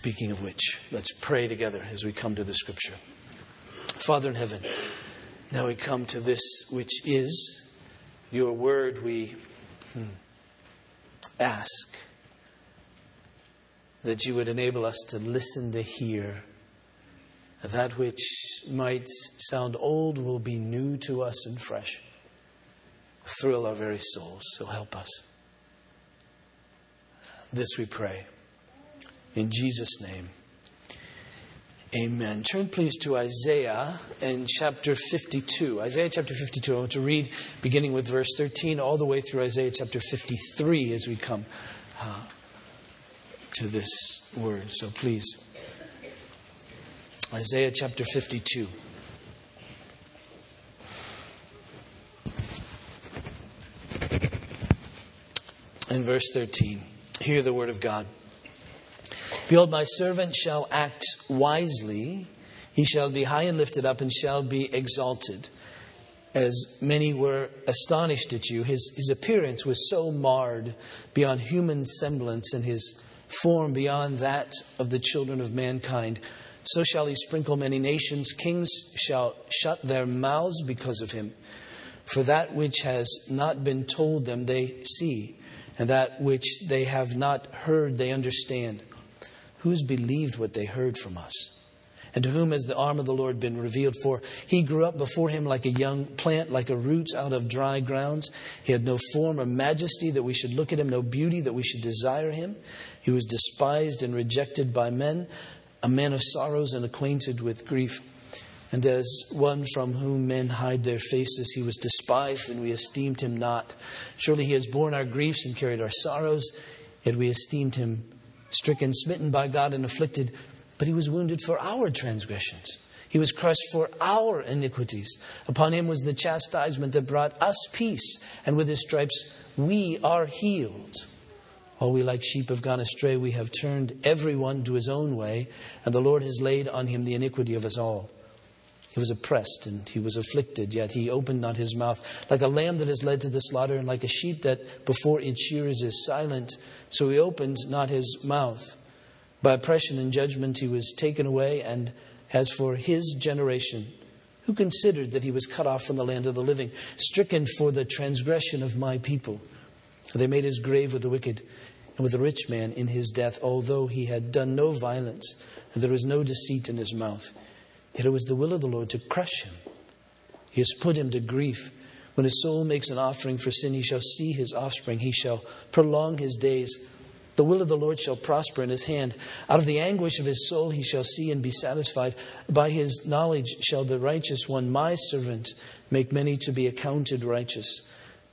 Speaking of which, let's pray together as we come to the scripture. Father in heaven, now we come to this which is your word. We hmm, ask that you would enable us to listen to hear. That which might sound old will be new to us and fresh, thrill our very souls. So help us. This we pray. In Jesus' name. Amen. Turn please to Isaiah in chapter 52. Isaiah chapter 52. I want to read beginning with verse 13 all the way through Isaiah chapter 53 as we come uh, to this word. So please. Isaiah chapter 52. In verse 13, hear the word of God. Behold, my servant shall act wisely. He shall be high and lifted up and shall be exalted. As many were astonished at you, his, his appearance was so marred beyond human semblance and his form beyond that of the children of mankind. So shall he sprinkle many nations. Kings shall shut their mouths because of him. For that which has not been told them they see, and that which they have not heard they understand. Who's believed what they heard from us? And to whom has the arm of the Lord been revealed? For he grew up before him like a young plant, like a root out of dry grounds. He had no form or majesty that we should look at him, no beauty that we should desire him. He was despised and rejected by men, a man of sorrows and acquainted with grief. And as one from whom men hide their faces, he was despised, and we esteemed him not. Surely he has borne our griefs and carried our sorrows, yet we esteemed him stricken, smitten by God, and afflicted, but he was wounded for our transgressions. He was crushed for our iniquities. Upon him was the chastisement that brought us peace, and with his stripes we are healed. All we like sheep have gone astray. We have turned everyone to his own way, and the Lord has laid on him the iniquity of us all. He was oppressed and he was afflicted, yet he opened not his mouth. Like a lamb that is led to the slaughter, and like a sheep that before its shearers is silent, so he opened not his mouth. By oppression and judgment he was taken away, and as for his generation, who considered that he was cut off from the land of the living, stricken for the transgression of my people? They made his grave with the wicked and with the rich man in his death, although he had done no violence, and there was no deceit in his mouth. Yet it was the will of the Lord to crush him. He has put him to grief. When his soul makes an offering for sin, he shall see his offspring. He shall prolong his days. The will of the Lord shall prosper in his hand. Out of the anguish of his soul he shall see and be satisfied. By his knowledge shall the righteous one, my servant, make many to be accounted righteous,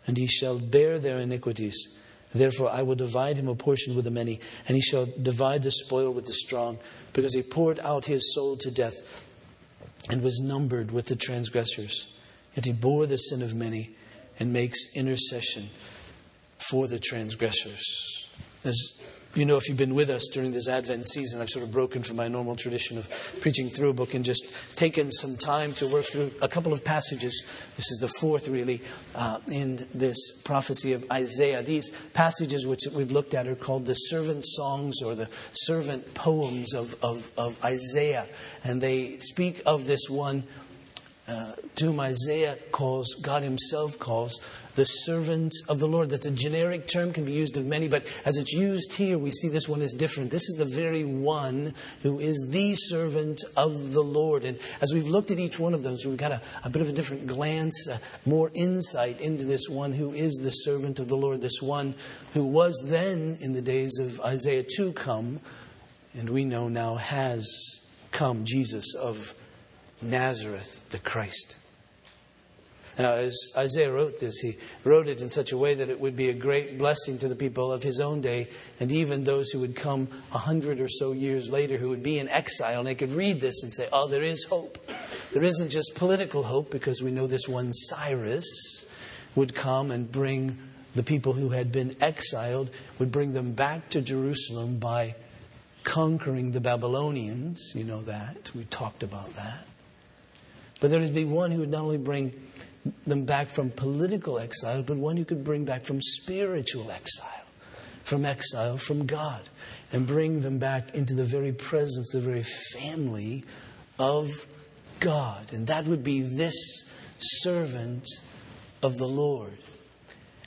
and he shall bear their iniquities. Therefore, I will divide him a portion with the many, and he shall divide the spoil with the strong, because he poured out his soul to death and was numbered with the transgressors. Yet he bore the sin of many and makes intercession for the transgressors. As you know, if you've been with us during this Advent season, I've sort of broken from my normal tradition of preaching through a book and just taken some time to work through a couple of passages. This is the fourth, really, uh, in this prophecy of Isaiah. These passages, which we've looked at, are called the servant songs or the servant poems of, of, of Isaiah. And they speak of this one uh, to whom Isaiah calls, God Himself calls, the servant of the Lord. That's a generic term, can be used of many, but as it's used here, we see this one is different. This is the very one who is the servant of the Lord. And as we've looked at each one of those, we've got a, a bit of a different glance, uh, more insight into this one who is the servant of the Lord, this one who was then in the days of Isaiah to come, and we know now has come, Jesus of Nazareth, the Christ. Now, as Isaiah wrote this, he wrote it in such a way that it would be a great blessing to the people of his own day and even those who would come a hundred or so years later who would be in exile. And they could read this and say, oh, there is hope. There isn't just political hope because we know this one Cyrus would come and bring the people who had been exiled, would bring them back to Jerusalem by conquering the Babylonians. You know that. We talked about that. But there would be one who would not only bring them back from political exile, but one who could bring back from spiritual exile, from exile from God and bring them back into the very presence, the very family of God. And that would be this servant of the Lord.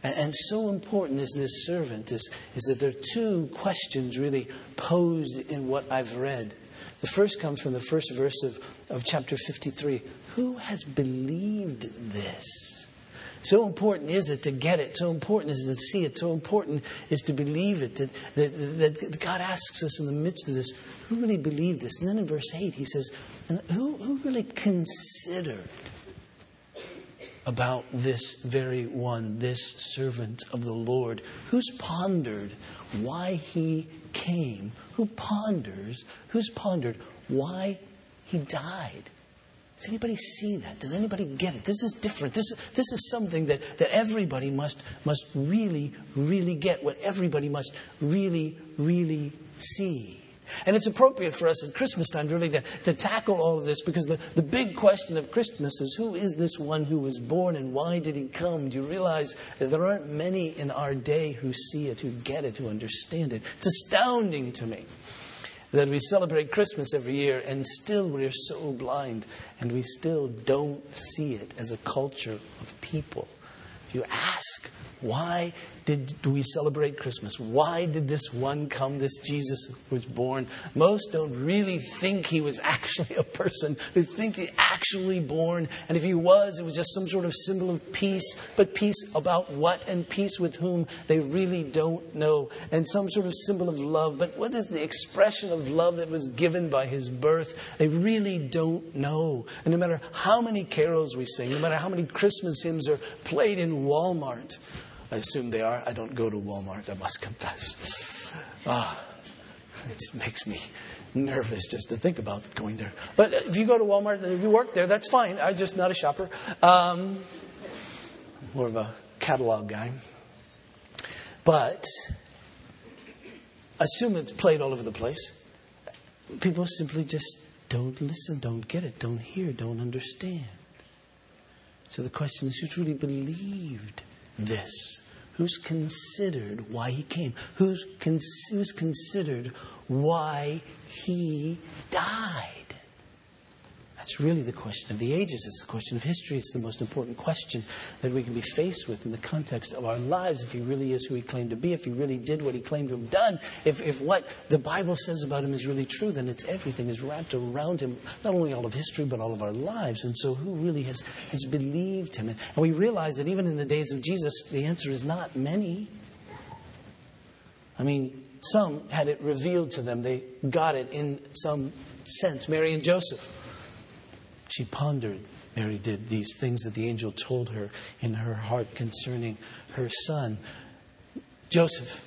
And, and so important is this servant is, is that there are two questions really posed in what I've read. The first comes from the first verse of, of chapter 53. Who has believed this? So important is it to get it. So important is it to see it. So important is to believe it. That, that, that God asks us in the midst of this, who really believed this? And then in verse 8, he says, who, who really considered about this very one, this servant of the Lord? Who's pondered why he came? Who ponders? Who's pondered why he died? Does anybody see that? Does anybody get it? This is different. This, this is something that, that everybody must, must really, really get, what everybody must really, really see. And it's appropriate for us at Christmas time really to, to tackle all of this because the, the big question of Christmas is who is this one who was born and why did he come? Do you realize that there aren't many in our day who see it, who get it, who understand it? It's astounding to me that we celebrate Christmas every year and still we're so blind and we still don't see it as a culture of people. If you ask why did we celebrate Christmas? Why did this one come, this Jesus was born? Most don't really think he was actually a person. They think he actually born. And if he was, it was just some sort of symbol of peace. But peace about what and peace with whom they really don't know. And some sort of symbol of love. But what is the expression of love that was given by his birth? They really don't know. And no matter how many carols we sing, no matter how many Christmas hymns are played in Walmart, I assume they are. I don't go to Walmart, I must confess. Ah, it makes me nervous just to think about going there. But if you go to Walmart if you work there, that's fine. I'm just not a shopper. Um, more of a catalog guy. But I assume it's played all over the place. People simply just don't listen, don't get it, don't hear, don't understand. So the question is who truly believed this? Who's considered why he came? Who's, who's considered why he died? That's really the question of the ages. It's the question of history. It's the most important question that we can be faced with in the context of our lives. If he really is who he claimed to be, if he really did what he claimed to have done, if, if what the Bible says about him is really true, then it's everything is wrapped around him, not only all of history, but all of our lives. And so, who really has, has believed him? And we realize that even in the days of Jesus, the answer is not many. I mean, some had it revealed to them, they got it in some sense. Mary and Joseph. She pondered, Mary did, these things that the angel told her in her heart concerning her son. Joseph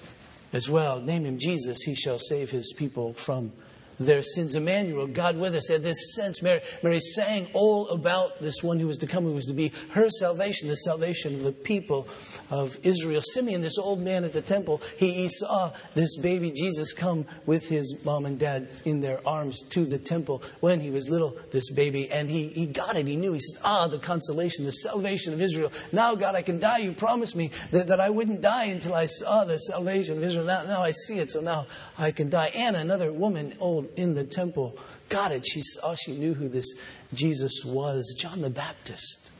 as well, name him Jesus, he shall save his people from their sins. Emmanuel, God with us. At this sense, Mary, Mary sang all about this one who was to come, who was to be her salvation, the salvation of the people of Israel. Simeon, this old man at the temple, he, he saw this baby Jesus come with his mom and dad in their arms to the temple when he was little, this baby, and he, he got it. He knew. He says, Ah, the consolation, the salvation of Israel. Now, God, I can die. You promised me that, that I wouldn't die until I saw the salvation of Israel. Now, now I see it, so now I can die. Anna, another woman, old in the temple got it. She saw, she knew who this Jesus was. John the Baptist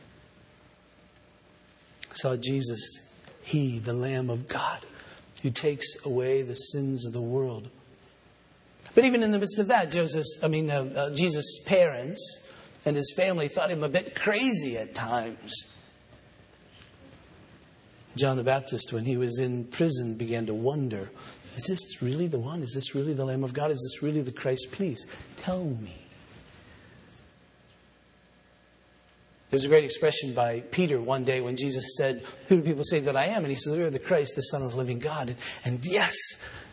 saw Jesus, he, the Lamb of God, who takes away the sins of the world. But even in the midst of that, Joseph, I mean, uh, uh, Jesus' parents and his family thought him a bit crazy at times. John the Baptist, when he was in prison, began to wonder is this really the one? Is this really the Lamb of God? Is this really the Christ? Please tell me. There's a great expression by Peter one day when Jesus said, Who do people say that I am? And he said, You're the Christ, the Son of the living God. And, and yes,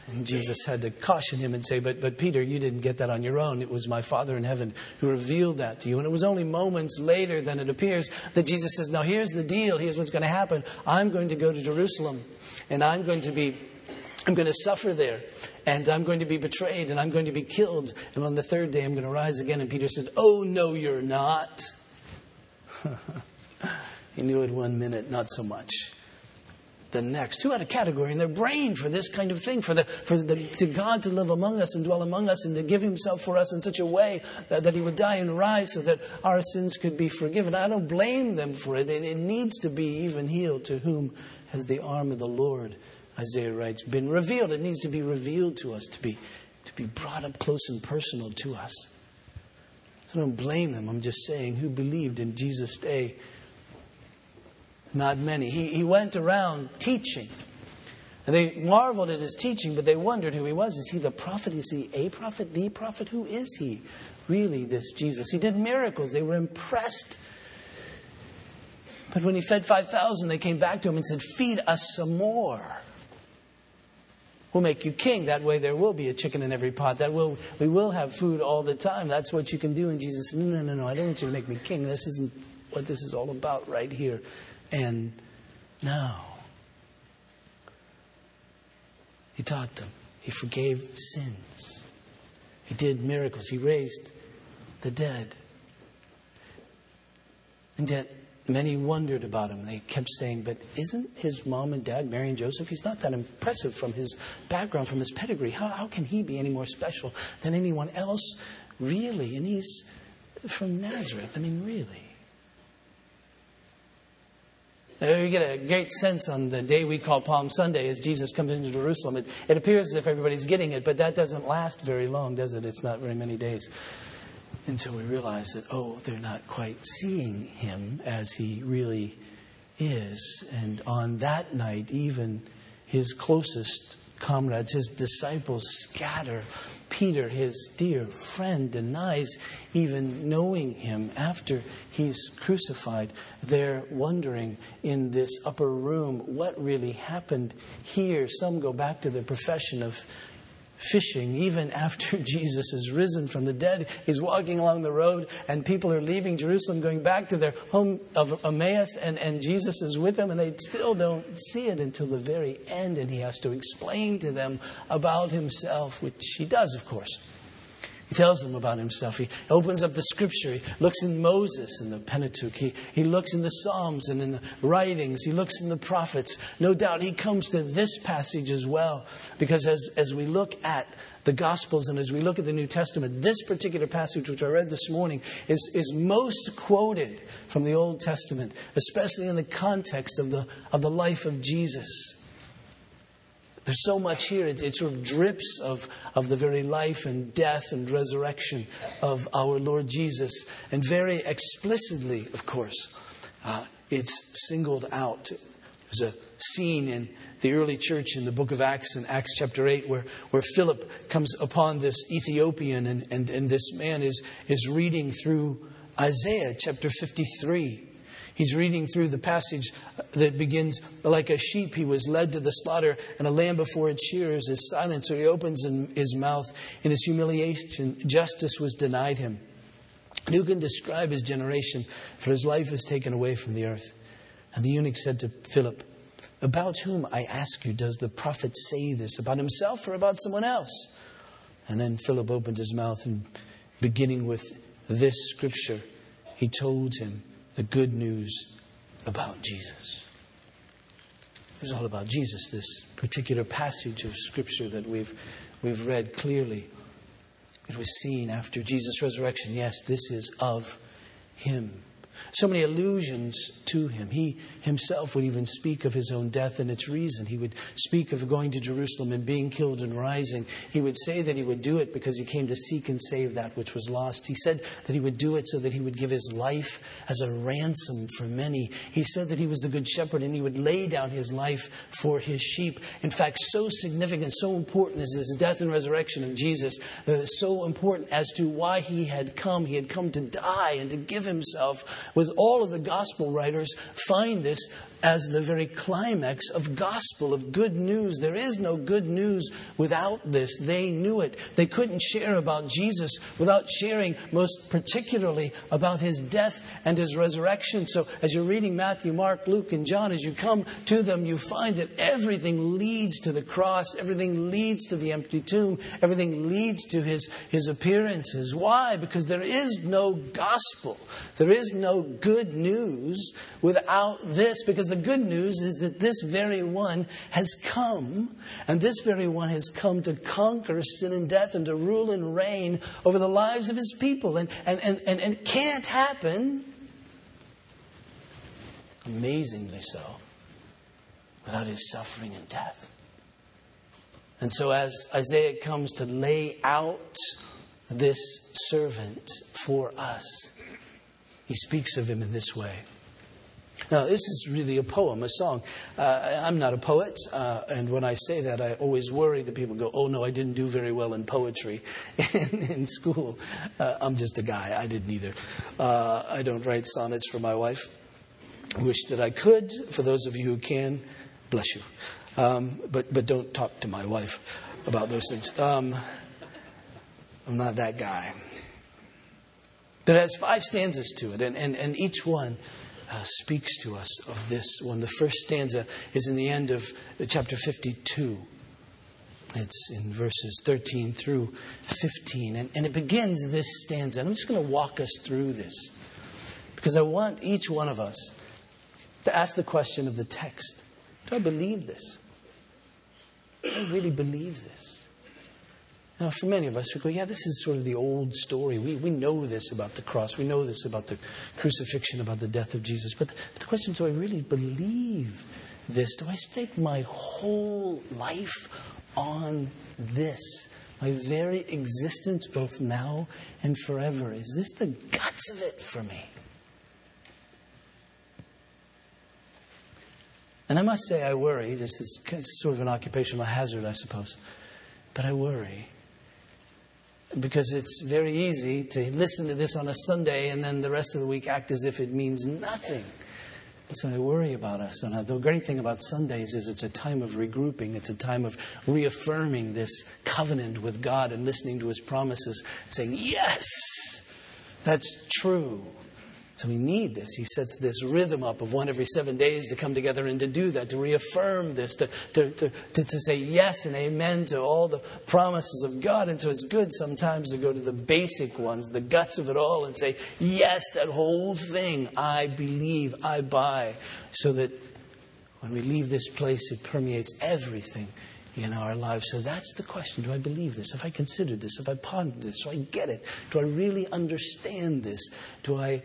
and Jesus had to caution him and say, but, but Peter, you didn't get that on your own. It was my Father in heaven who revealed that to you. And it was only moments later than it appears that Jesus says, Now here's the deal. Here's what's going to happen. I'm going to go to Jerusalem and I'm going to be I'm going to suffer there, and I'm going to be betrayed, and I'm going to be killed, and on the third day I'm going to rise again. And Peter said, Oh, no, you're not. he knew it one minute, not so much the next. Who had a category in their brain for this kind of thing, for, the, for the, to God to live among us and dwell among us and to give himself for us in such a way that, that he would die and rise so that our sins could be forgiven. I don't blame them for it. it. It needs to be even healed to whom has the arm of the Lord, Isaiah writes, been revealed. It needs to be revealed to us, to be, to be brought up close and personal to us. I don't blame them. I'm just saying who believed in Jesus' day not many. He, he went around teaching. And they marveled at his teaching, but they wondered who he was. Is he the prophet? Is he a prophet? The prophet? Who is he, really, this Jesus? He did miracles. They were impressed. But when he fed 5,000, they came back to him and said, Feed us some more. We'll make you king. That way there will be a chicken in every pot. That will, we will have food all the time. That's what you can do. And Jesus said, No, no, no, no. I don't want you to make me king. This isn't what this is all about right here and now. He taught them. He forgave sins. He did miracles. He raised the dead. And yet, many wondered about him. They kept saying, But isn't his mom and dad, Mary and Joseph, he's not that impressive from his background, from his pedigree. How, how can he be any more special than anyone else, really? And he's from Nazareth. I mean, really. We get a great sense on the day we call Palm Sunday as Jesus comes into Jerusalem. It, it appears as if everybody's getting it, but that doesn't last very long, does it? It's not very many days until we realize that, oh, they're not quite seeing him as he really is. And on that night, even his closest comrades, his disciples, scatter Peter, his dear friend, denies even knowing him after he's crucified. They're wondering in this upper room what really happened here. Some go back to the profession of fishing even after Jesus is risen from the dead. He's walking along the road, and people are leaving Jerusalem, going back to their home of Emmaus, and, and Jesus is with them, and they still don't see it until the very end, and he has to explain to them about himself, which he does, of course. He tells them about himself. He opens up the scripture. He looks in Moses and the Pentateuch. He, he looks in the Psalms and in the writings. He looks in the prophets. No doubt he comes to this passage as well, because as, as we look at the Gospels and as we look at the New Testament, this particular passage, which I read this morning, is, is most quoted from the Old Testament, especially in the context of the, of the life of Jesus. There's so much here. It, it, sort of drips of, of the very life and death and resurrection of our Lord Jesus. And very explicitly, of course, uh, it's singled out. There's a scene in the early church in the book of Acts, in Acts chapter 8, where, where Philip comes upon this Ethiopian, and, and, and this man is, is reading through Isaiah chapter 53. He's reading through the passage that begins like a sheep he was led to the slaughter, and a lamb before its shearers is silent. So he opens his mouth in his humiliation. Justice was denied him. who can describe his generation? For his life is taken away from the earth. And the eunuch said to Philip, About whom, I ask you, does the prophet say this? About himself or about someone else? And then Philip opened his mouth and, beginning with this scripture, he told him the good news about Jesus. It was all about Jesus, this particular passage of Scripture that we've, we've read clearly. It was seen after Jesus' resurrection. Yes, this is of Him. So many allusions to him. He himself would even speak of his own death and its reason. He would speak of going to Jerusalem and being killed and rising. He would say that he would do it because he came to seek and save that which was lost. He said that he would do it so that he would give his life as a ransom for many. He said that he was the good shepherd and he would lay down his life for his sheep. In fact, so significant, so important is this death and resurrection of Jesus, uh, so important as to why he had come. He had come to die and to give himself with all of the gospel writers find this as the very climax of gospel, of good news. There is no good news without this. They knew it. They couldn't share about Jesus without sharing, most particularly, about his death and his resurrection. So, as you're reading Matthew, Mark, Luke, and John, as you come to them, you find that everything leads to the cross, everything leads to the empty tomb, everything leads to his, his appearances. Why? Because there is no gospel, there is no good news without this, because the good news is that this very one has come, and this very one has come to conquer sin and death and to rule and reign over the lives of his people. And, and, and, and, and can't happen, amazingly so, without his suffering and death. And so, as Isaiah comes to lay out this servant for us, he speaks of him in this way. Now, this is really a poem, a song. Uh, I'm not a poet, uh, and when I say that, I always worry that people go, oh no, I didn't do very well in poetry in, in school. Uh, I'm just a guy. I didn't either. Uh, I don't write sonnets for my wife. Wish that I could. For those of you who can, bless you. Um, but, but don't talk to my wife about those things. Um, I'm not that guy. But it has five stanzas to it, and, and, and each one uh, speaks to us of this one. The first stanza is in the end of chapter 52. It's in verses 13 through 15. And, and it begins this stanza. And I'm just going to walk us through this because I want each one of us to ask the question of the text Do I believe this? Do I really believe this. Now, for many of us, we go, yeah, this is sort of the old story. We, we know this about the cross. We know this about the crucifixion, about the death of Jesus. But the, but the question is, do I really believe this? Do I stake my whole life on this? My very existence, both now and forever. Is this the guts of it for me? And I must say, I worry. This is sort of an occupational hazard, I suppose. But I worry. Because it's very easy to listen to this on a Sunday and then the rest of the week act as if it means nothing. So I worry about us. And uh, the great thing about Sundays is it's a time of regrouping. It's a time of reaffirming this covenant with God and listening to His promises, saying, Yes, that's true. So we need this. He sets this rhythm up of one every seven days to come together and to do that, to reaffirm this, to, to, to, to, say yes and amen to all the promises of God. And so it's good sometimes to go to the basic ones, the guts of it all, and say, yes, that whole thing, I believe, I buy, so that when we leave this place, it permeates everything in our lives. So that's the question. Do I believe this? Have I considered this? Have I pondered this? Do I get it? Do I really understand this? Do I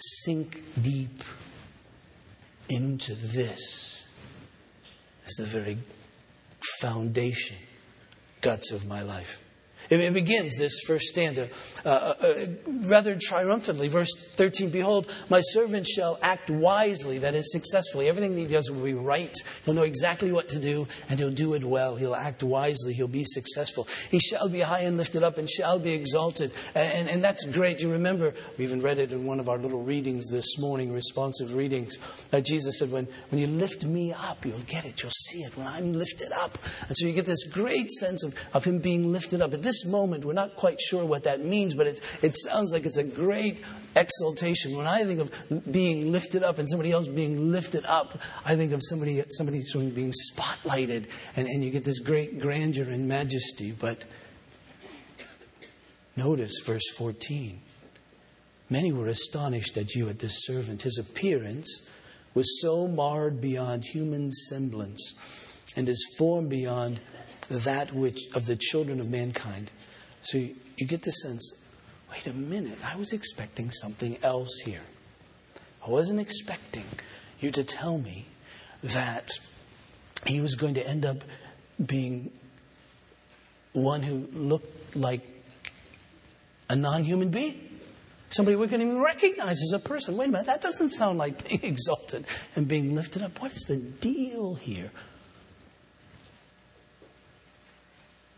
sink deep into this as the very foundation, guts of my life. It begins this first stanza uh, uh, uh, rather triumphantly. Verse 13 Behold, my servant shall act wisely, that is, successfully. Everything he does will be right. He'll know exactly what to do, and he'll do it well. He'll act wisely. He'll be successful. He shall be high and lifted up, and shall be exalted. And, and, and that's great. You remember, we even read it in one of our little readings this morning, responsive readings, that Jesus said, when, when you lift me up, you'll get it. You'll see it when I'm lifted up. And so you get this great sense of, of him being lifted up. At this moment, we're not quite sure what that means, but it, it sounds like it's a great exaltation. When I think of being lifted up and somebody else being lifted up, I think of somebody, somebody being spotlighted, and, and you get this great grandeur and majesty. But notice verse 14. Many were astonished at you, at this servant. His appearance was so marred beyond human semblance, and his form beyond that which of the children of mankind. So you, you get the sense wait a minute, I was expecting something else here. I wasn't expecting you to tell me that he was going to end up being one who looked like a non human being. Somebody we can even recognize as a person. Wait a minute, that doesn't sound like being exalted and being lifted up. What is the deal here?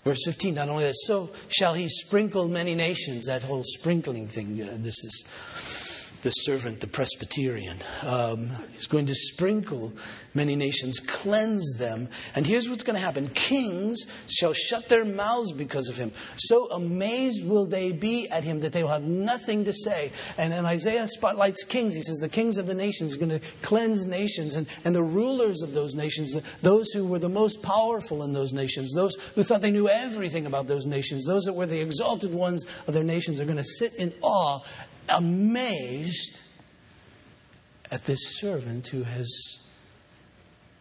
Verse 15, not only that, so shall he sprinkle many nations. That whole sprinkling thing, uh, this is the servant, the Presbyterian. Um, he's going to sprinkle many nations, cleanse them. And here's what's going to happen kings shall shut their mouths because of him. So amazed will they be at him that they will have nothing to say. And then Isaiah spotlights kings. He says, The kings of the nations are going to cleanse nations, and, and the rulers of those nations, those who were the most powerful in those nations, those who thought they knew everything about those nations, those that were the exalted ones of their nations, are going to sit in awe, amazed at this servant who has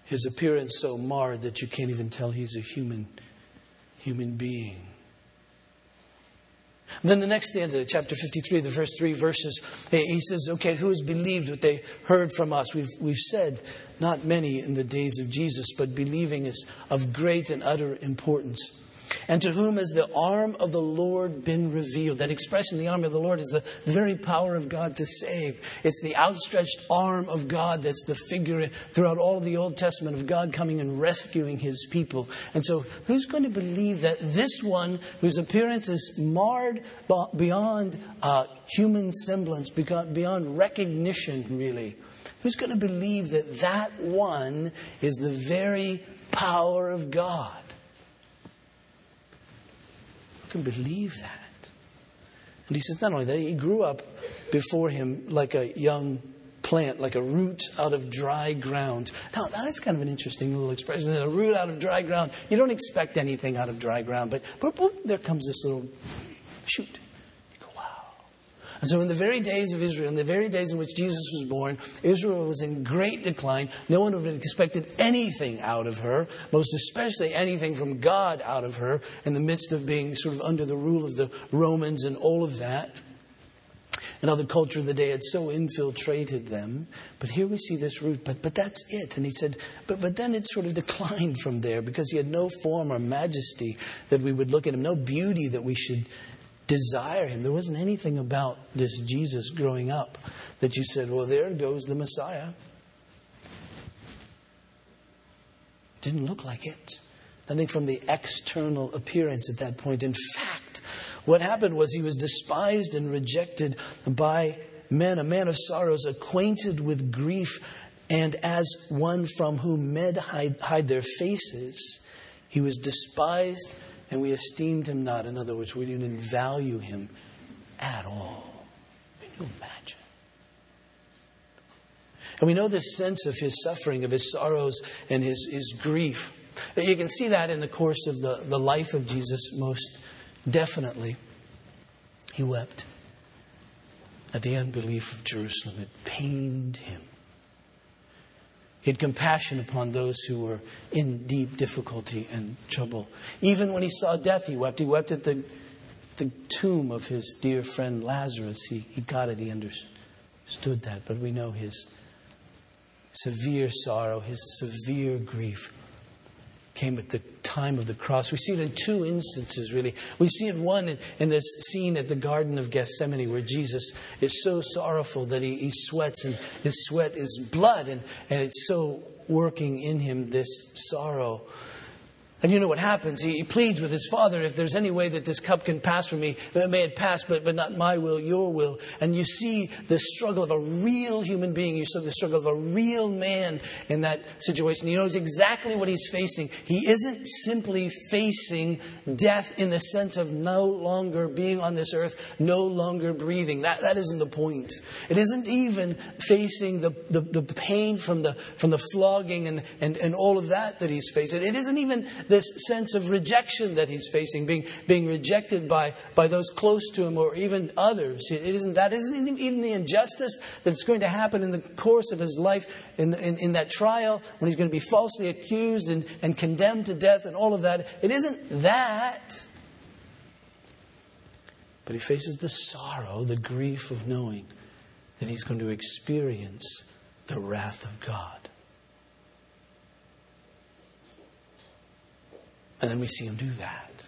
his appearance so marred that you can't even tell he's a human human being. And then the next stanza, chapter 53, the first three verses, he says, Okay, who has believed what they heard from us? We've, we've said, not many in the days of Jesus, but believing is of great and utter importance. And to whom has the arm of the Lord been revealed? That expression, the arm of the Lord, is the very power of God to save. It's the outstretched arm of God that's the figure throughout all of the Old Testament of God coming and rescuing his people. And so, who's going to believe that this one, whose appearance is marred beyond uh, human semblance, beyond recognition, really, who's going to believe that that one is the very power of God? Can believe that? And he says, not only that, he grew up before him like a young plant, like a root out of dry ground. Now, that's kind of an interesting little expression. A root out of dry ground. You don't expect anything out of dry ground, but boop, boop, there comes this little shoot. And so, in the very days of Israel, in the very days in which Jesus was born, Israel was in great decline. No one would have expected anything out of her, most especially anything from God out of her, in the midst of being sort of under the rule of the Romans and all of that. And how the culture of the day had so infiltrated them. But here we see this root, but, but that's it. And he said, but, but then it sort of declined from there because he had no form or majesty that we would look at him, no beauty that we should desire him. There wasn't anything about this Jesus growing up that you said, well, there goes the Messiah. Didn't look like it. Nothing from the external appearance at that point. In fact, what happened was he was despised and rejected by men, a man of sorrows, acquainted with grief, and as one from whom men hide, hide their faces, he was despised and we esteemed him not. In other words, we didn't value him at all. Can you imagine? And we know this sense of his suffering, of his sorrows, and his, his grief. You can see that in the course of the, the life of Jesus most definitely. He wept at the unbelief of Jerusalem. It pained him. He had compassion upon those who were in deep difficulty and trouble. Even when he saw death, he wept. He wept at the, the tomb of his dear friend Lazarus. He, he got it, he understood that. But we know his severe sorrow, his severe grief came at the time of the cross. We see it in two instances, really. We see it one in, in, this scene at the Garden of Gethsemane where Jesus is so sorrowful that he, he sweats and his sweat is blood, and, and it's so working in him this sorrow. And you know what happens? He, pleads with his father, if there's any way that this cup can pass from me, may it pass, but, but not my will, your will. And you see the struggle of a real human being. You see the struggle of a real man in that situation. He knows exactly what he's facing. He isn't simply facing death in the sense of no longer being on this earth, no longer breathing. That, that isn't the point. It isn't even facing the, the, the pain from the, from the flogging and, and, and all of that that he's facing. It isn't even this sense of rejection that he's facing, being, being rejected by, by those close to him or even others. It isn't, that isn't even the injustice that's going to happen in the course of his life in, in, in that trial when he's going to be falsely accused and, and condemned to death and all of that. It isn't that. But he faces the sorrow, the grief of knowing that he's going to experience the wrath of God. And then we see him do that.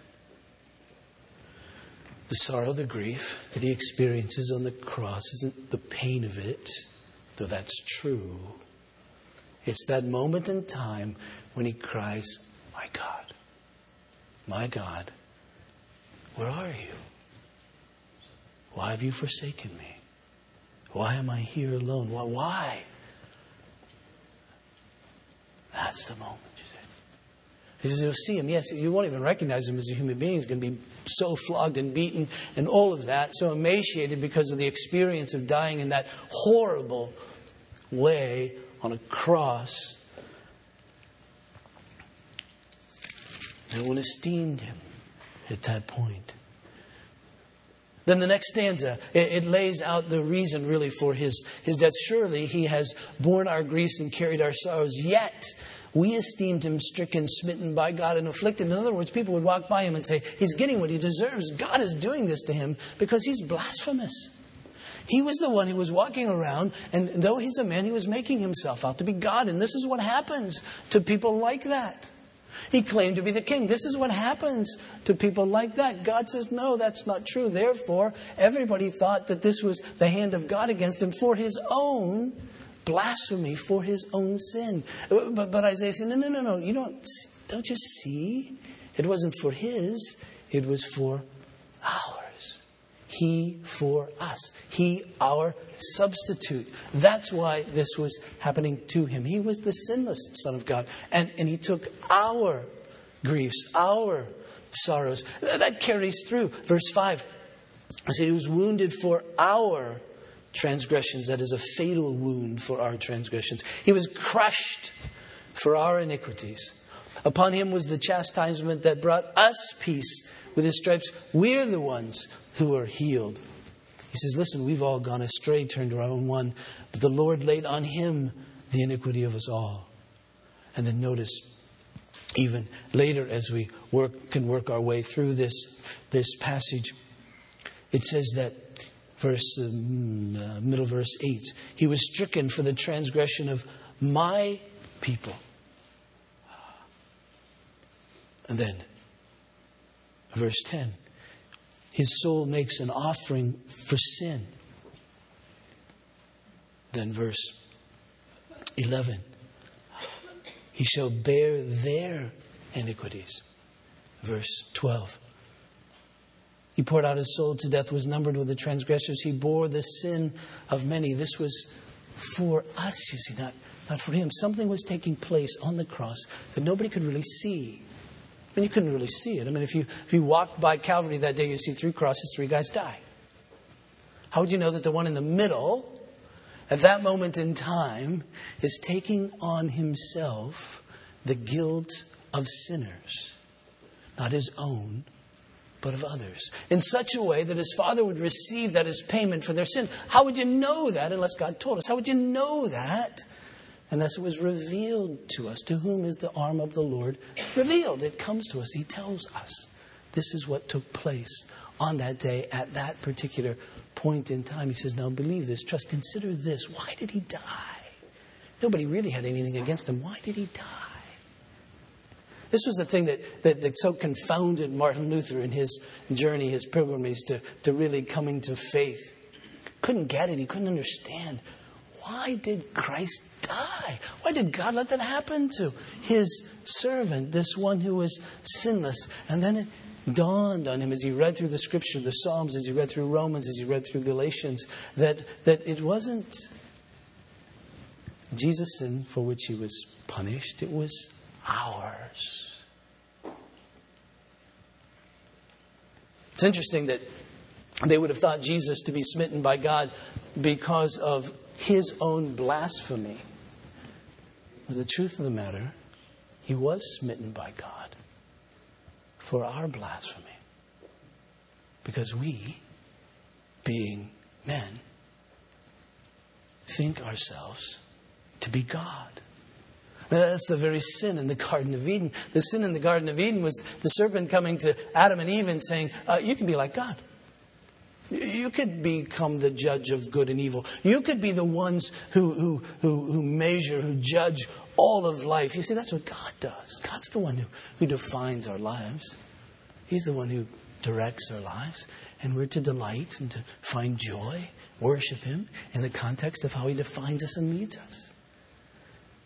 The sorrow, the grief that he experiences on the cross isn't the pain of it, though that's true. It's that moment in time when he cries, My God, my God, where are you? Why have you forsaken me? Why am I here alone? Why? That's the moment. He says, You'll see him. Yes, you won't even recognize him as a human being. He's going to be so flogged and beaten and all of that, so emaciated because of the experience of dying in that horrible way on a cross. No one esteemed him at that point. Then the next stanza, it, it, lays out the reason really for his, his death. Surely he has borne our griefs and carried our sorrows, yet we esteemed him stricken, smitten by God, and afflicted. In other words, people would walk by him and say, He's getting what he deserves. God is doing this to him because he's blasphemous. He was the one who was walking around, and though he's a man, he was making himself out to be God. And this is what happens to people like that. He claimed to be the king. This is what happens to people like that. God says, no, that's not true. Therefore, everybody thought that this was the hand of God against him for his own blasphemy, for his own sin. But, but Isaiah said, no, no, no, no. You don't, don't you see? It wasn't for his, it was for ours. He for us. He our substitute. That's why this was happening to him. He was the sinless Son of God. And, and he took our griefs, our sorrows. That carries through. Verse 5. I said, he was wounded for our transgressions. That is a fatal wound for our transgressions. He was crushed for our iniquities. Upon him was the chastisement that brought us peace. With his stripes, we're the ones who are healed. He says, Listen, we've all gone astray, turned to our own one, but the Lord laid on him the iniquity of us all. And then notice, even later as we work, can work our way through this, this passage, it says that verse um, uh, middle verse 8 he was stricken for the transgression of my people. And then verse 10 his soul makes an offering for sin. Then, verse 11 He shall bear their iniquities. Verse 12 He poured out his soul to death, was numbered with the transgressors. He bore the sin of many. This was for us, you see, not, not for him. Something was taking place on the cross that nobody could really see. I mean, you couldn't really see it. I mean, if you, if you walked by Calvary that day, you see three crosses, three guys die. How would you know that the one in the middle, at that moment in time, is taking on himself the guilt of sinners? Not his own, but of others. In such a way that his father would receive that as payment for their sin. How would you know that unless God told us? How would you know that unless it was revealed to us. To whom is the arm of the Lord revealed? It comes to us. He tells us this is what took place on that day at that particular point in time. He says, Now believe this, trust, consider this. Why did he die? Nobody really had anything against him. Why did he die? This was the thing that, that, that, so confounded Martin Luther in his journey, his pilgrimage to, to really coming to faith. Couldn't get it. He couldn't understand. Why did Christ die? Why did God let that happen to his servant, this one who was sinless? And then it dawned on him as he read through the scripture, the Psalms, as he read through Romans, as he read through Galatians, that, that it wasn't Jesus' sin for which he was punished, it was ours. It's interesting that they would have thought Jesus to be smitten by God because of his own blasphemy. But the truth of the matter, he was smitten by God for our blasphemy. Because we, being men, think ourselves to be God. That's the very sin in the Garden of Eden. The sin in the Garden of Eden was the serpent coming to Adam and Eve and saying, uh, You can be like God. You could become the judge of good and evil. You could be the ones who, who, who, who, measure, who judge all of life. You see, that's what God does. God's the one who, who defines our lives, He's the one who directs our lives. And we're to delight and to find joy, worship Him in the context of how He defines us and leads us.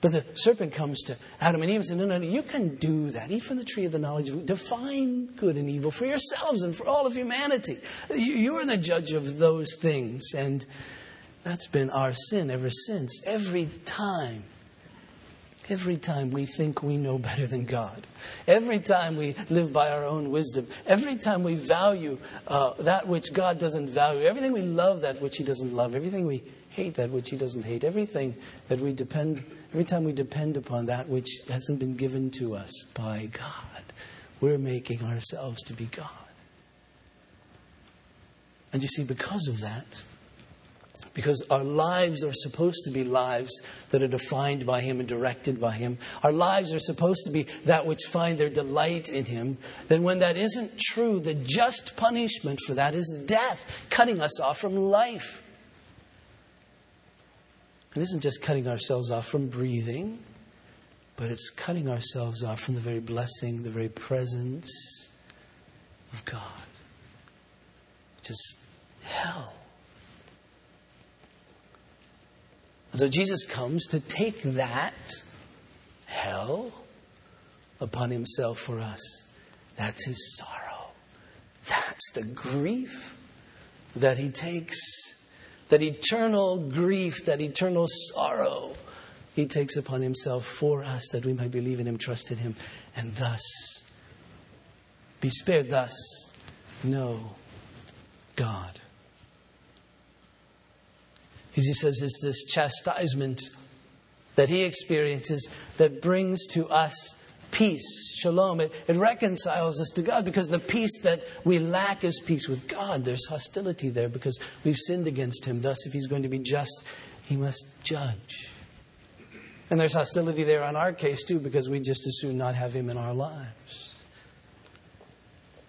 But the serpent comes to Adam and Eve and says, No, no, no, you can do that. Eat from the tree of the knowledge of define good and evil for yourselves and for all of humanity. You're the judge of those things. And that's been our sin ever since. Every time. Every time we think we know better than God. Every time we live by our own wisdom. Every time we value uh, that which God doesn't value. Everything we love that which He doesn't love. Everything we hate that which He doesn't hate. Everything that we depend Every time we depend upon that which hasn't been given to us by God, we're making ourselves to be God. And you see, because of that, because our lives are supposed to be lives that are defined by Him and directed by Him. Our lives are supposed to be that which find their delight in Him. Then, when that isn't true, the just punishment for that is death, cutting us off from life. And isn't just cutting ourselves off from breathing, but it's cutting ourselves off from the very blessing, the very presence of God, is hell. And so Jesus comes to take that hell upon himself for us. That's his sorrow. That's the grief that he takes. That eternal grief, that eternal sorrow he takes upon himself for us that we might believe in him, trust in him, and thus be spared, thus know God. Because he says it's this chastisement that he experiences that brings to us peace, shalom. It, it, reconciles us to God because the peace that we lack is peace with God. There's hostility there because we've sinned against him. Thus, if he's going to be just, he must judge. And there's hostility there on our case too because we just as soon not have him in our lives.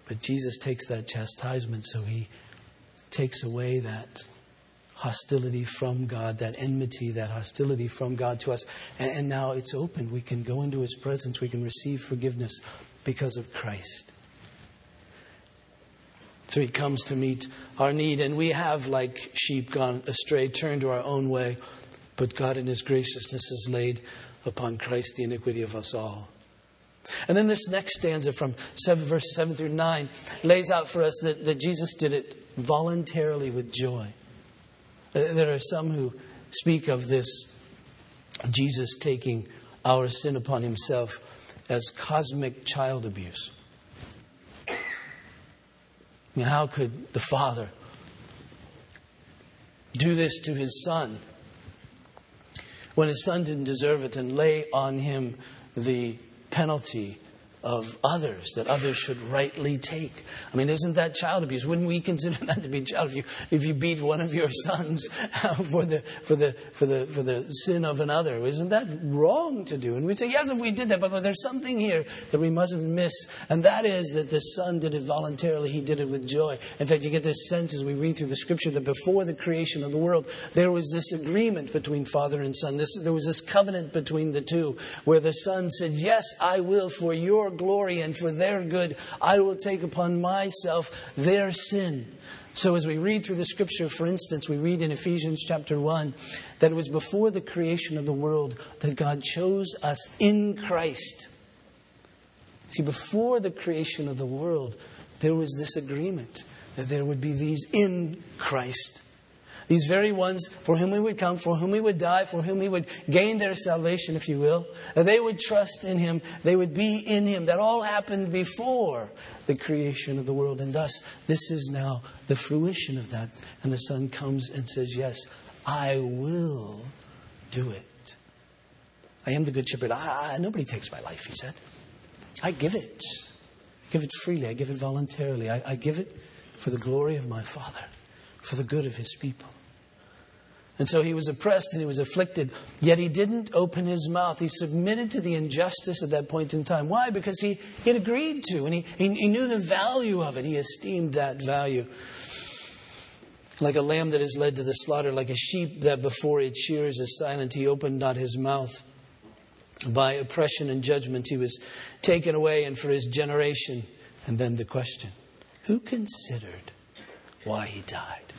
But Jesus takes that chastisement so he takes away that hostility from God, that enmity, that hostility from God to us. And, and now it's open. We can go into His presence, we can receive forgiveness because of Christ. So He comes to meet our need, and we have, like sheep, gone astray, turned to our own way, but God in His graciousness has laid upon Christ the iniquity of us all. And then this next stanza from 7, verse 7 through 9 lays out for us that, that Jesus did it voluntarily with joy. There are some who speak of this Jesus taking our sin upon himself as cosmic child abuse. I mean, how could the Father do this to his Son when his Son didn't deserve it and lay on him the penalty of others that others should rightly take. I mean, isn't that child abuse? Wouldn't we consider that to be child abuse if you beat one of your sons uh, for the for the for the for the sin of another? Isn't that wrong to do? And we'd say, yes, if we did that, but, but there's something here that we mustn't miss, and that is that the son did it voluntarily. He did it with joy. In fact, you get this sense as we read through the scripture that before the creation of the world, there was this agreement between father and son. This, there was this covenant between the two, where the son said, "Yes, I will for your glory and for their good, I will take upon myself their sin. So, as we read through the scripture, for instance, we read in Ephesians chapter 1 that it was before the creation of the world that God chose us in Christ. See, before the creation of the world, there was this agreement that there would be these in Christ. These very ones for whom we would come, for whom we would die, for whom we would gain their salvation, if you will. That they would trust in Him, they would be in Him. That all happened before the creation of the world. And thus, this is now the fruition of that. And the Son comes and says, Yes, I will do it. I am the Good Shepherd. I, I, nobody takes my life, he said. I give it. I give it freely. I give it voluntarily. I, I give it for the glory of my Father, for the good of His people. And so he was oppressed and he was afflicted, yet he didn't open his mouth. He submitted to the injustice at that point in time. Why? Because he, he had agreed to, and he, he, he knew the value of it. He esteemed that value. Like a lamb that is led to the slaughter, like a sheep that before its shears is silent, he opened not his mouth. By oppression and judgment, he was taken away, and for his generation. And then the question who considered why he died?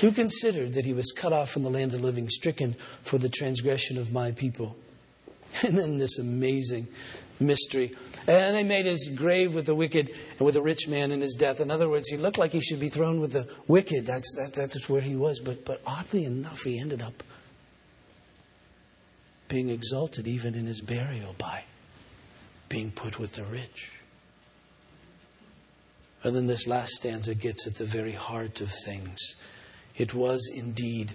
Who considered that he was cut off from the land of the living, stricken for the transgression of my people? And then this amazing mystery. And they made his grave with the wicked and with the rich man in his death. In other words, he looked like he should be thrown with the wicked. That's, that, that's where he was. But, but oddly enough, he ended up being exalted even in his burial by being put with the rich. And then this last stanza gets at the very heart of things. It was indeed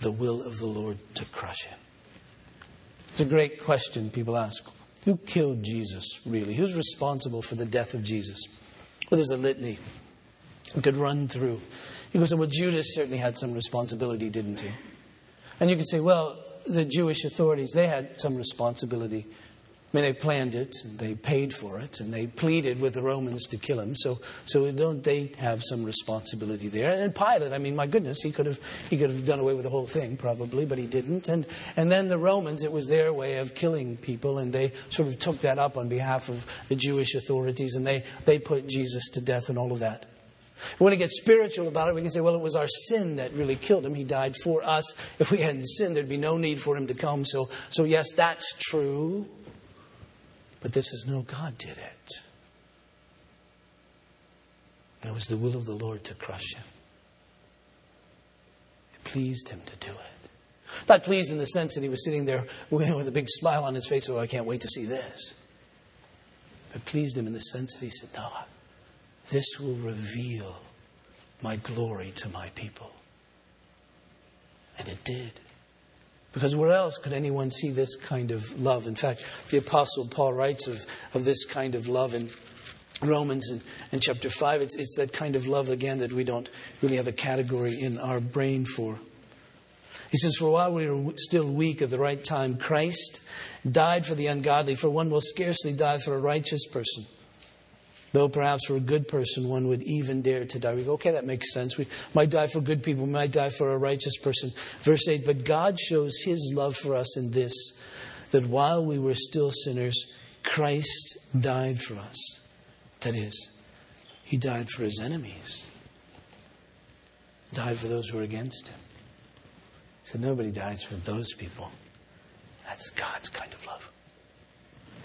the will of the Lord to crush him. It's a great question people ask. Who killed Jesus, really? Who's responsible for the death of Jesus? Well, there's a litany. We could run through. You could say, well, Judas certainly had some responsibility, didn't he? And you could say, well, the Jewish authorities, they had some responsibility. I mean, they planned it, and they paid for it, and they pleaded with the Romans to kill him. So, so don't they have some responsibility there? And Pilate, I mean, my goodness, he could have he could have done away with the whole thing probably, but he didn't. And and then the Romans, it was their way of killing people, and they sort of took that up on behalf of the Jewish authorities, and they they put Jesus to death and all of that. We get spiritual about it, we can say, well, it was our sin that really killed him. He died for us. If we hadn't sinned, there'd be no need for him to come. So, so yes, that's true. But this is no, God did it. It was the will of the Lord to crush him. It pleased him to do it. Not pleased in the sense that he was sitting there with a big smile on his face, oh, I can't wait to see this. But pleased him in the sense that he said, No, this will reveal my glory to my people. And it did. Because where else could anyone see this kind of love? In fact, the Apostle Paul writes of, of this kind of love in Romans in, in chapter 5. It's, it's that kind of love, again, that we don't really have a category in our brain for. He says, For while we were still weak at the right time, Christ died for the ungodly, for one will scarcely die for a righteous person. Though perhaps for a good person, one would even dare to die. We go, okay, that makes sense. We might die for good people, we might die for a righteous person. Verse 8, but God shows his love for us in this, that while we were still sinners, Christ died for us. That is, he died for his enemies, died for those who were against him. He said, nobody dies for those people. That's God's kind of love.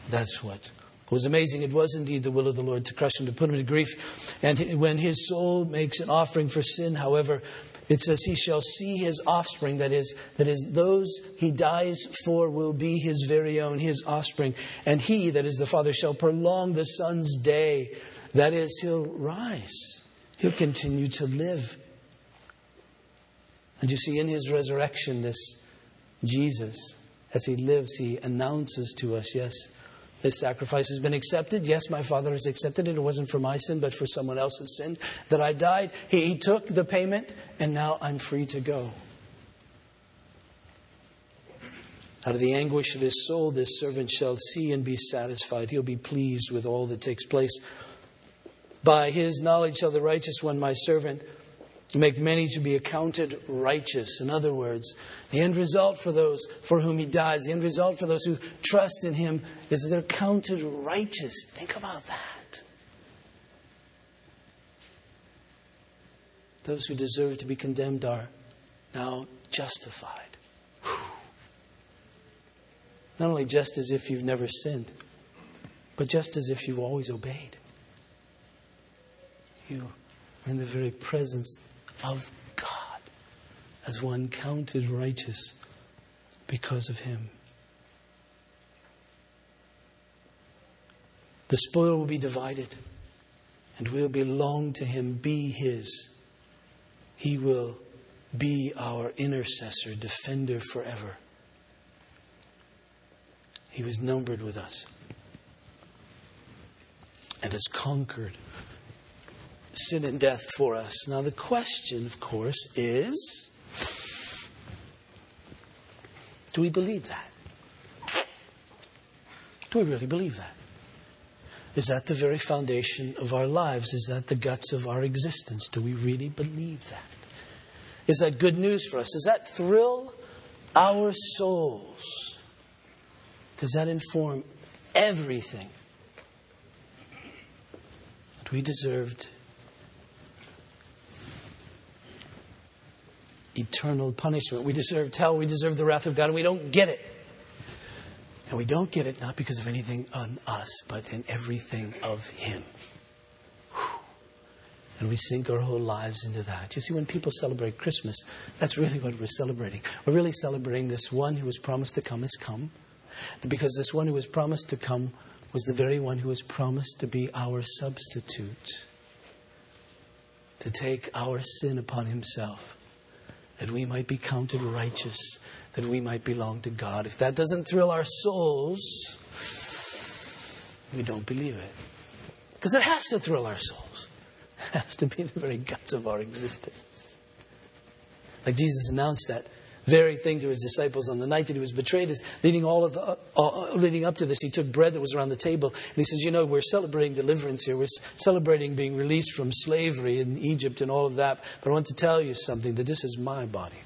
That's what it was amazing. It was indeed the will of the Lord to crush him, to put him to grief. And when his soul makes an offering for sin, however, it says he shall see his offspring, that is, that is, those he dies for will be his very own, his offspring. And he, that is the Father, shall prolong the Son's day. That is, he'll rise. He'll continue to live. And you see, in his resurrection, this Jesus, as he lives, he announces to us, yes, this sacrifice has been accepted. Yes, my Father has accepted it. It wasn't for my sin, but for someone else's sin that I died. He, he took the payment, and now I'm free to go. Out of the anguish of his soul, this servant shall see and be satisfied. He'll be pleased with all that takes place. By his knowledge shall the righteous one, my servant, make many to be accounted righteous. In other words, the end result for those for whom he dies, the end result for those who trust in him is that they're counted righteous. Think about that. Those who deserve to be condemned are now justified. Whew. Not only just as if you've never sinned, but just as if you've always obeyed. You are in the very presence of God as one counted righteous because of him. The spoil will be divided, and we'll belong to him, be his. He will be our intercessor, defender forever. He was numbered with us and has conquered sin and death for us. Now, the question, of course, is do we believe that? Do we really believe that? Is that the very foundation of our lives? Is that the guts of our existence? Do we really believe that? Is that good news for us? Does that thrill our souls? Does that inform everything that we deserved eternal punishment. We deserve hell. We deserve the wrath of God, and we don't get it. And we don't get it not because of anything on us, but in everything of Him. Whew. And we sink our whole lives into that. You see, when people celebrate Christmas, that's really what we're celebrating. We're really celebrating this one who was promised to come has come. Because this one who was promised to come was the very one who was promised to be our substitute, to take our sin upon himself that we might be counted righteous, that we might belong to God. If that doesn't thrill our souls, we don't believe it. Because it has to thrill our souls. It has to be the very guts of our existence. Like Jesus announced that very thing to his disciples on the night that he was betrayed is leading all of the, uh, uh, leading up to this he took bread that was around the table. And he says you know we're celebrating deliverance here. We're celebrating being released from slavery in egypt and all of that. But i want to tell you something that this is my body.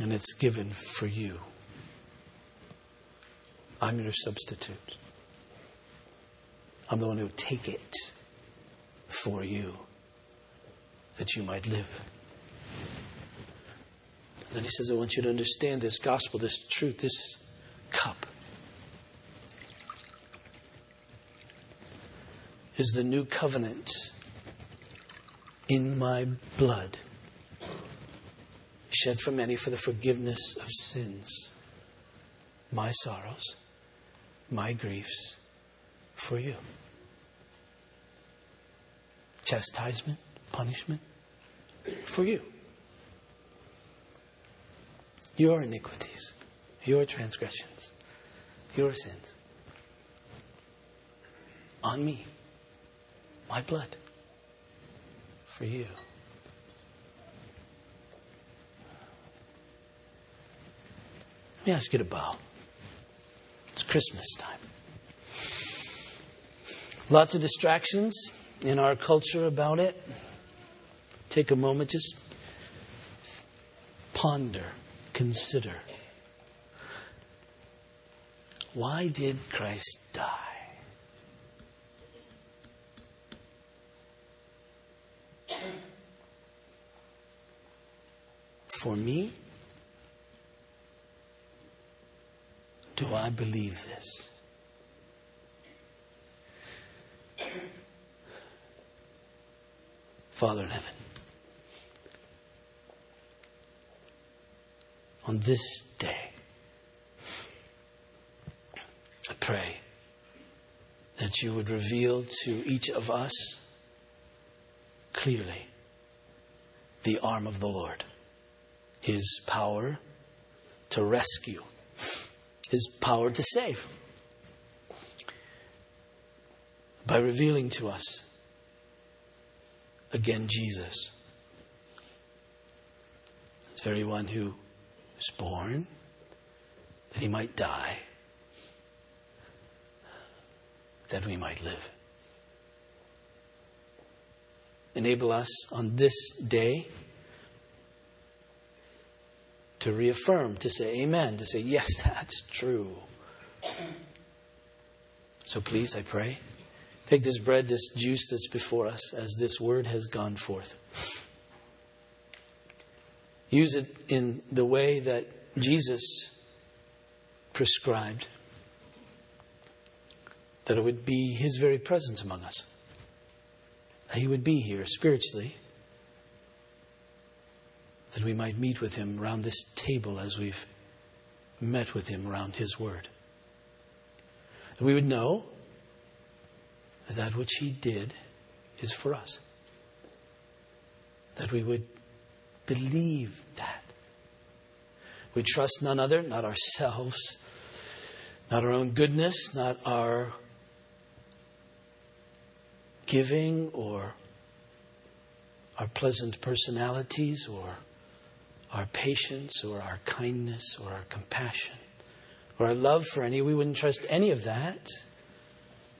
And it's given for you. I'm your substitute. I'm the one who will take it for you that you might live. And then he says, I want you to understand this gospel, this truth, this cup is the new covenant in my blood, shed for many for the forgiveness of sins, my sorrows, my griefs for you. Chastisement, punishment, for you. Your iniquities, your transgressions, your sins. On me, my blood, for you. Let me ask you to bow. It's Christmas time. Lots of distractions in our culture about it take a moment, just ponder, consider. Why did Christ die? For me? Do I believe this? Father in heaven, on this day. I pray that you would reveal to each of us clearly the arm of the Lord, His power to rescue, His power to save. By revealing to us again Jesus, this very one who was born that he might die, that we might live. Enable us on this day to reaffirm, to say amen, to say, yes, that's true. So please, I pray, take this bread, this juice that's before us as this word has gone forth. Use it in the way that Jesus prescribed, that it would be His very presence among us, that He would be here spiritually, that we might meet with Him around this table as we've met with Him around His Word. That we would know that that which He did is for us. That we would believe that. We trust none other, not ourselves, not our own goodness, not our giving or our pleasant personalities or our patience or our kindness or our compassion or our love for any. We wouldn't trust any of that,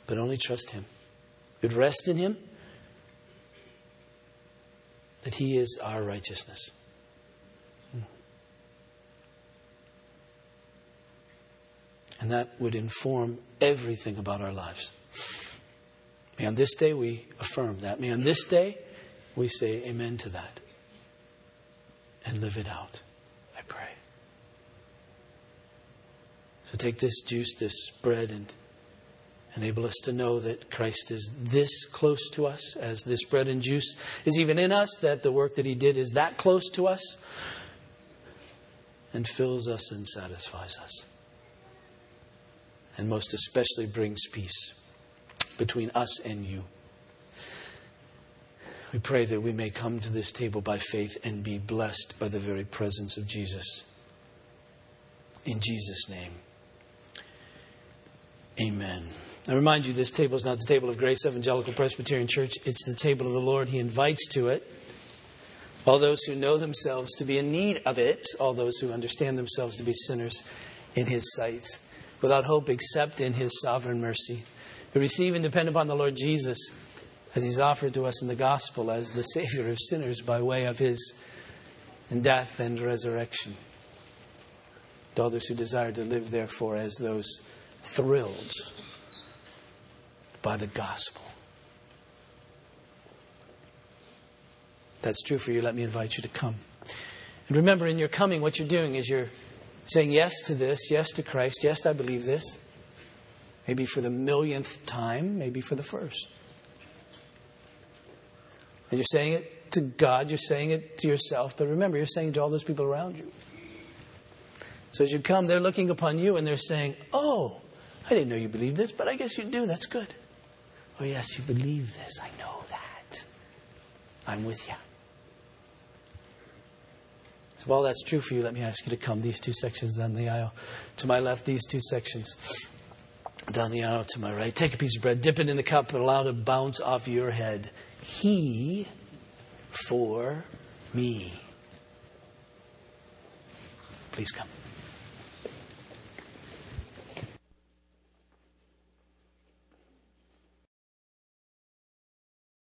but only trust Him. We'd rest in Him that He is our righteousness. Hmm. And that would inform everything about our lives. May on this day we affirm that. May on this day we say amen to that and live it out. I pray. So take this juice, this bread, and Enable us to know that Christ is this close to us as this bread and juice is even in us, that the work that He did is that close to us and fills us and satisfies us. And most especially brings peace between us and you. We pray that we may come to this table by faith and be blessed by the very presence of Jesus. In Jesus' name, amen I remind you, this table is not the table of Grace Evangelical Presbyterian Church. It's the table of the Lord. He invites to it all those who know themselves to be in need of it, all those who understand themselves to be sinners in His sight, without hope except in His sovereign mercy, who receive and depend upon the Lord Jesus as He's offered to us in the gospel as the Savior of sinners by way of His death and resurrection. To others who desire to live, therefore, as those thrilled by the gospel. That's true for you. Let me invite you to come. And remember, in your coming, what you're doing is you're saying yes to this, yes to Christ, yes, I believe this. Maybe for the millionth time, maybe for the first. And you're saying it to God, you're saying it to yourself, but remember, you're saying it to all those people around you. So as you come, they're looking upon you and they're saying, Oh, I didn't know you believed this, but I guess you do. That's good. Oh, yes, you believe this. I know that. I'm with you. So, all that's true for you, let me ask you to come these two sections down the aisle. To my left, these two sections down the aisle to my right. Take a piece of bread, dip it in the cup, and allow it to bounce off your head. He for me. Please come.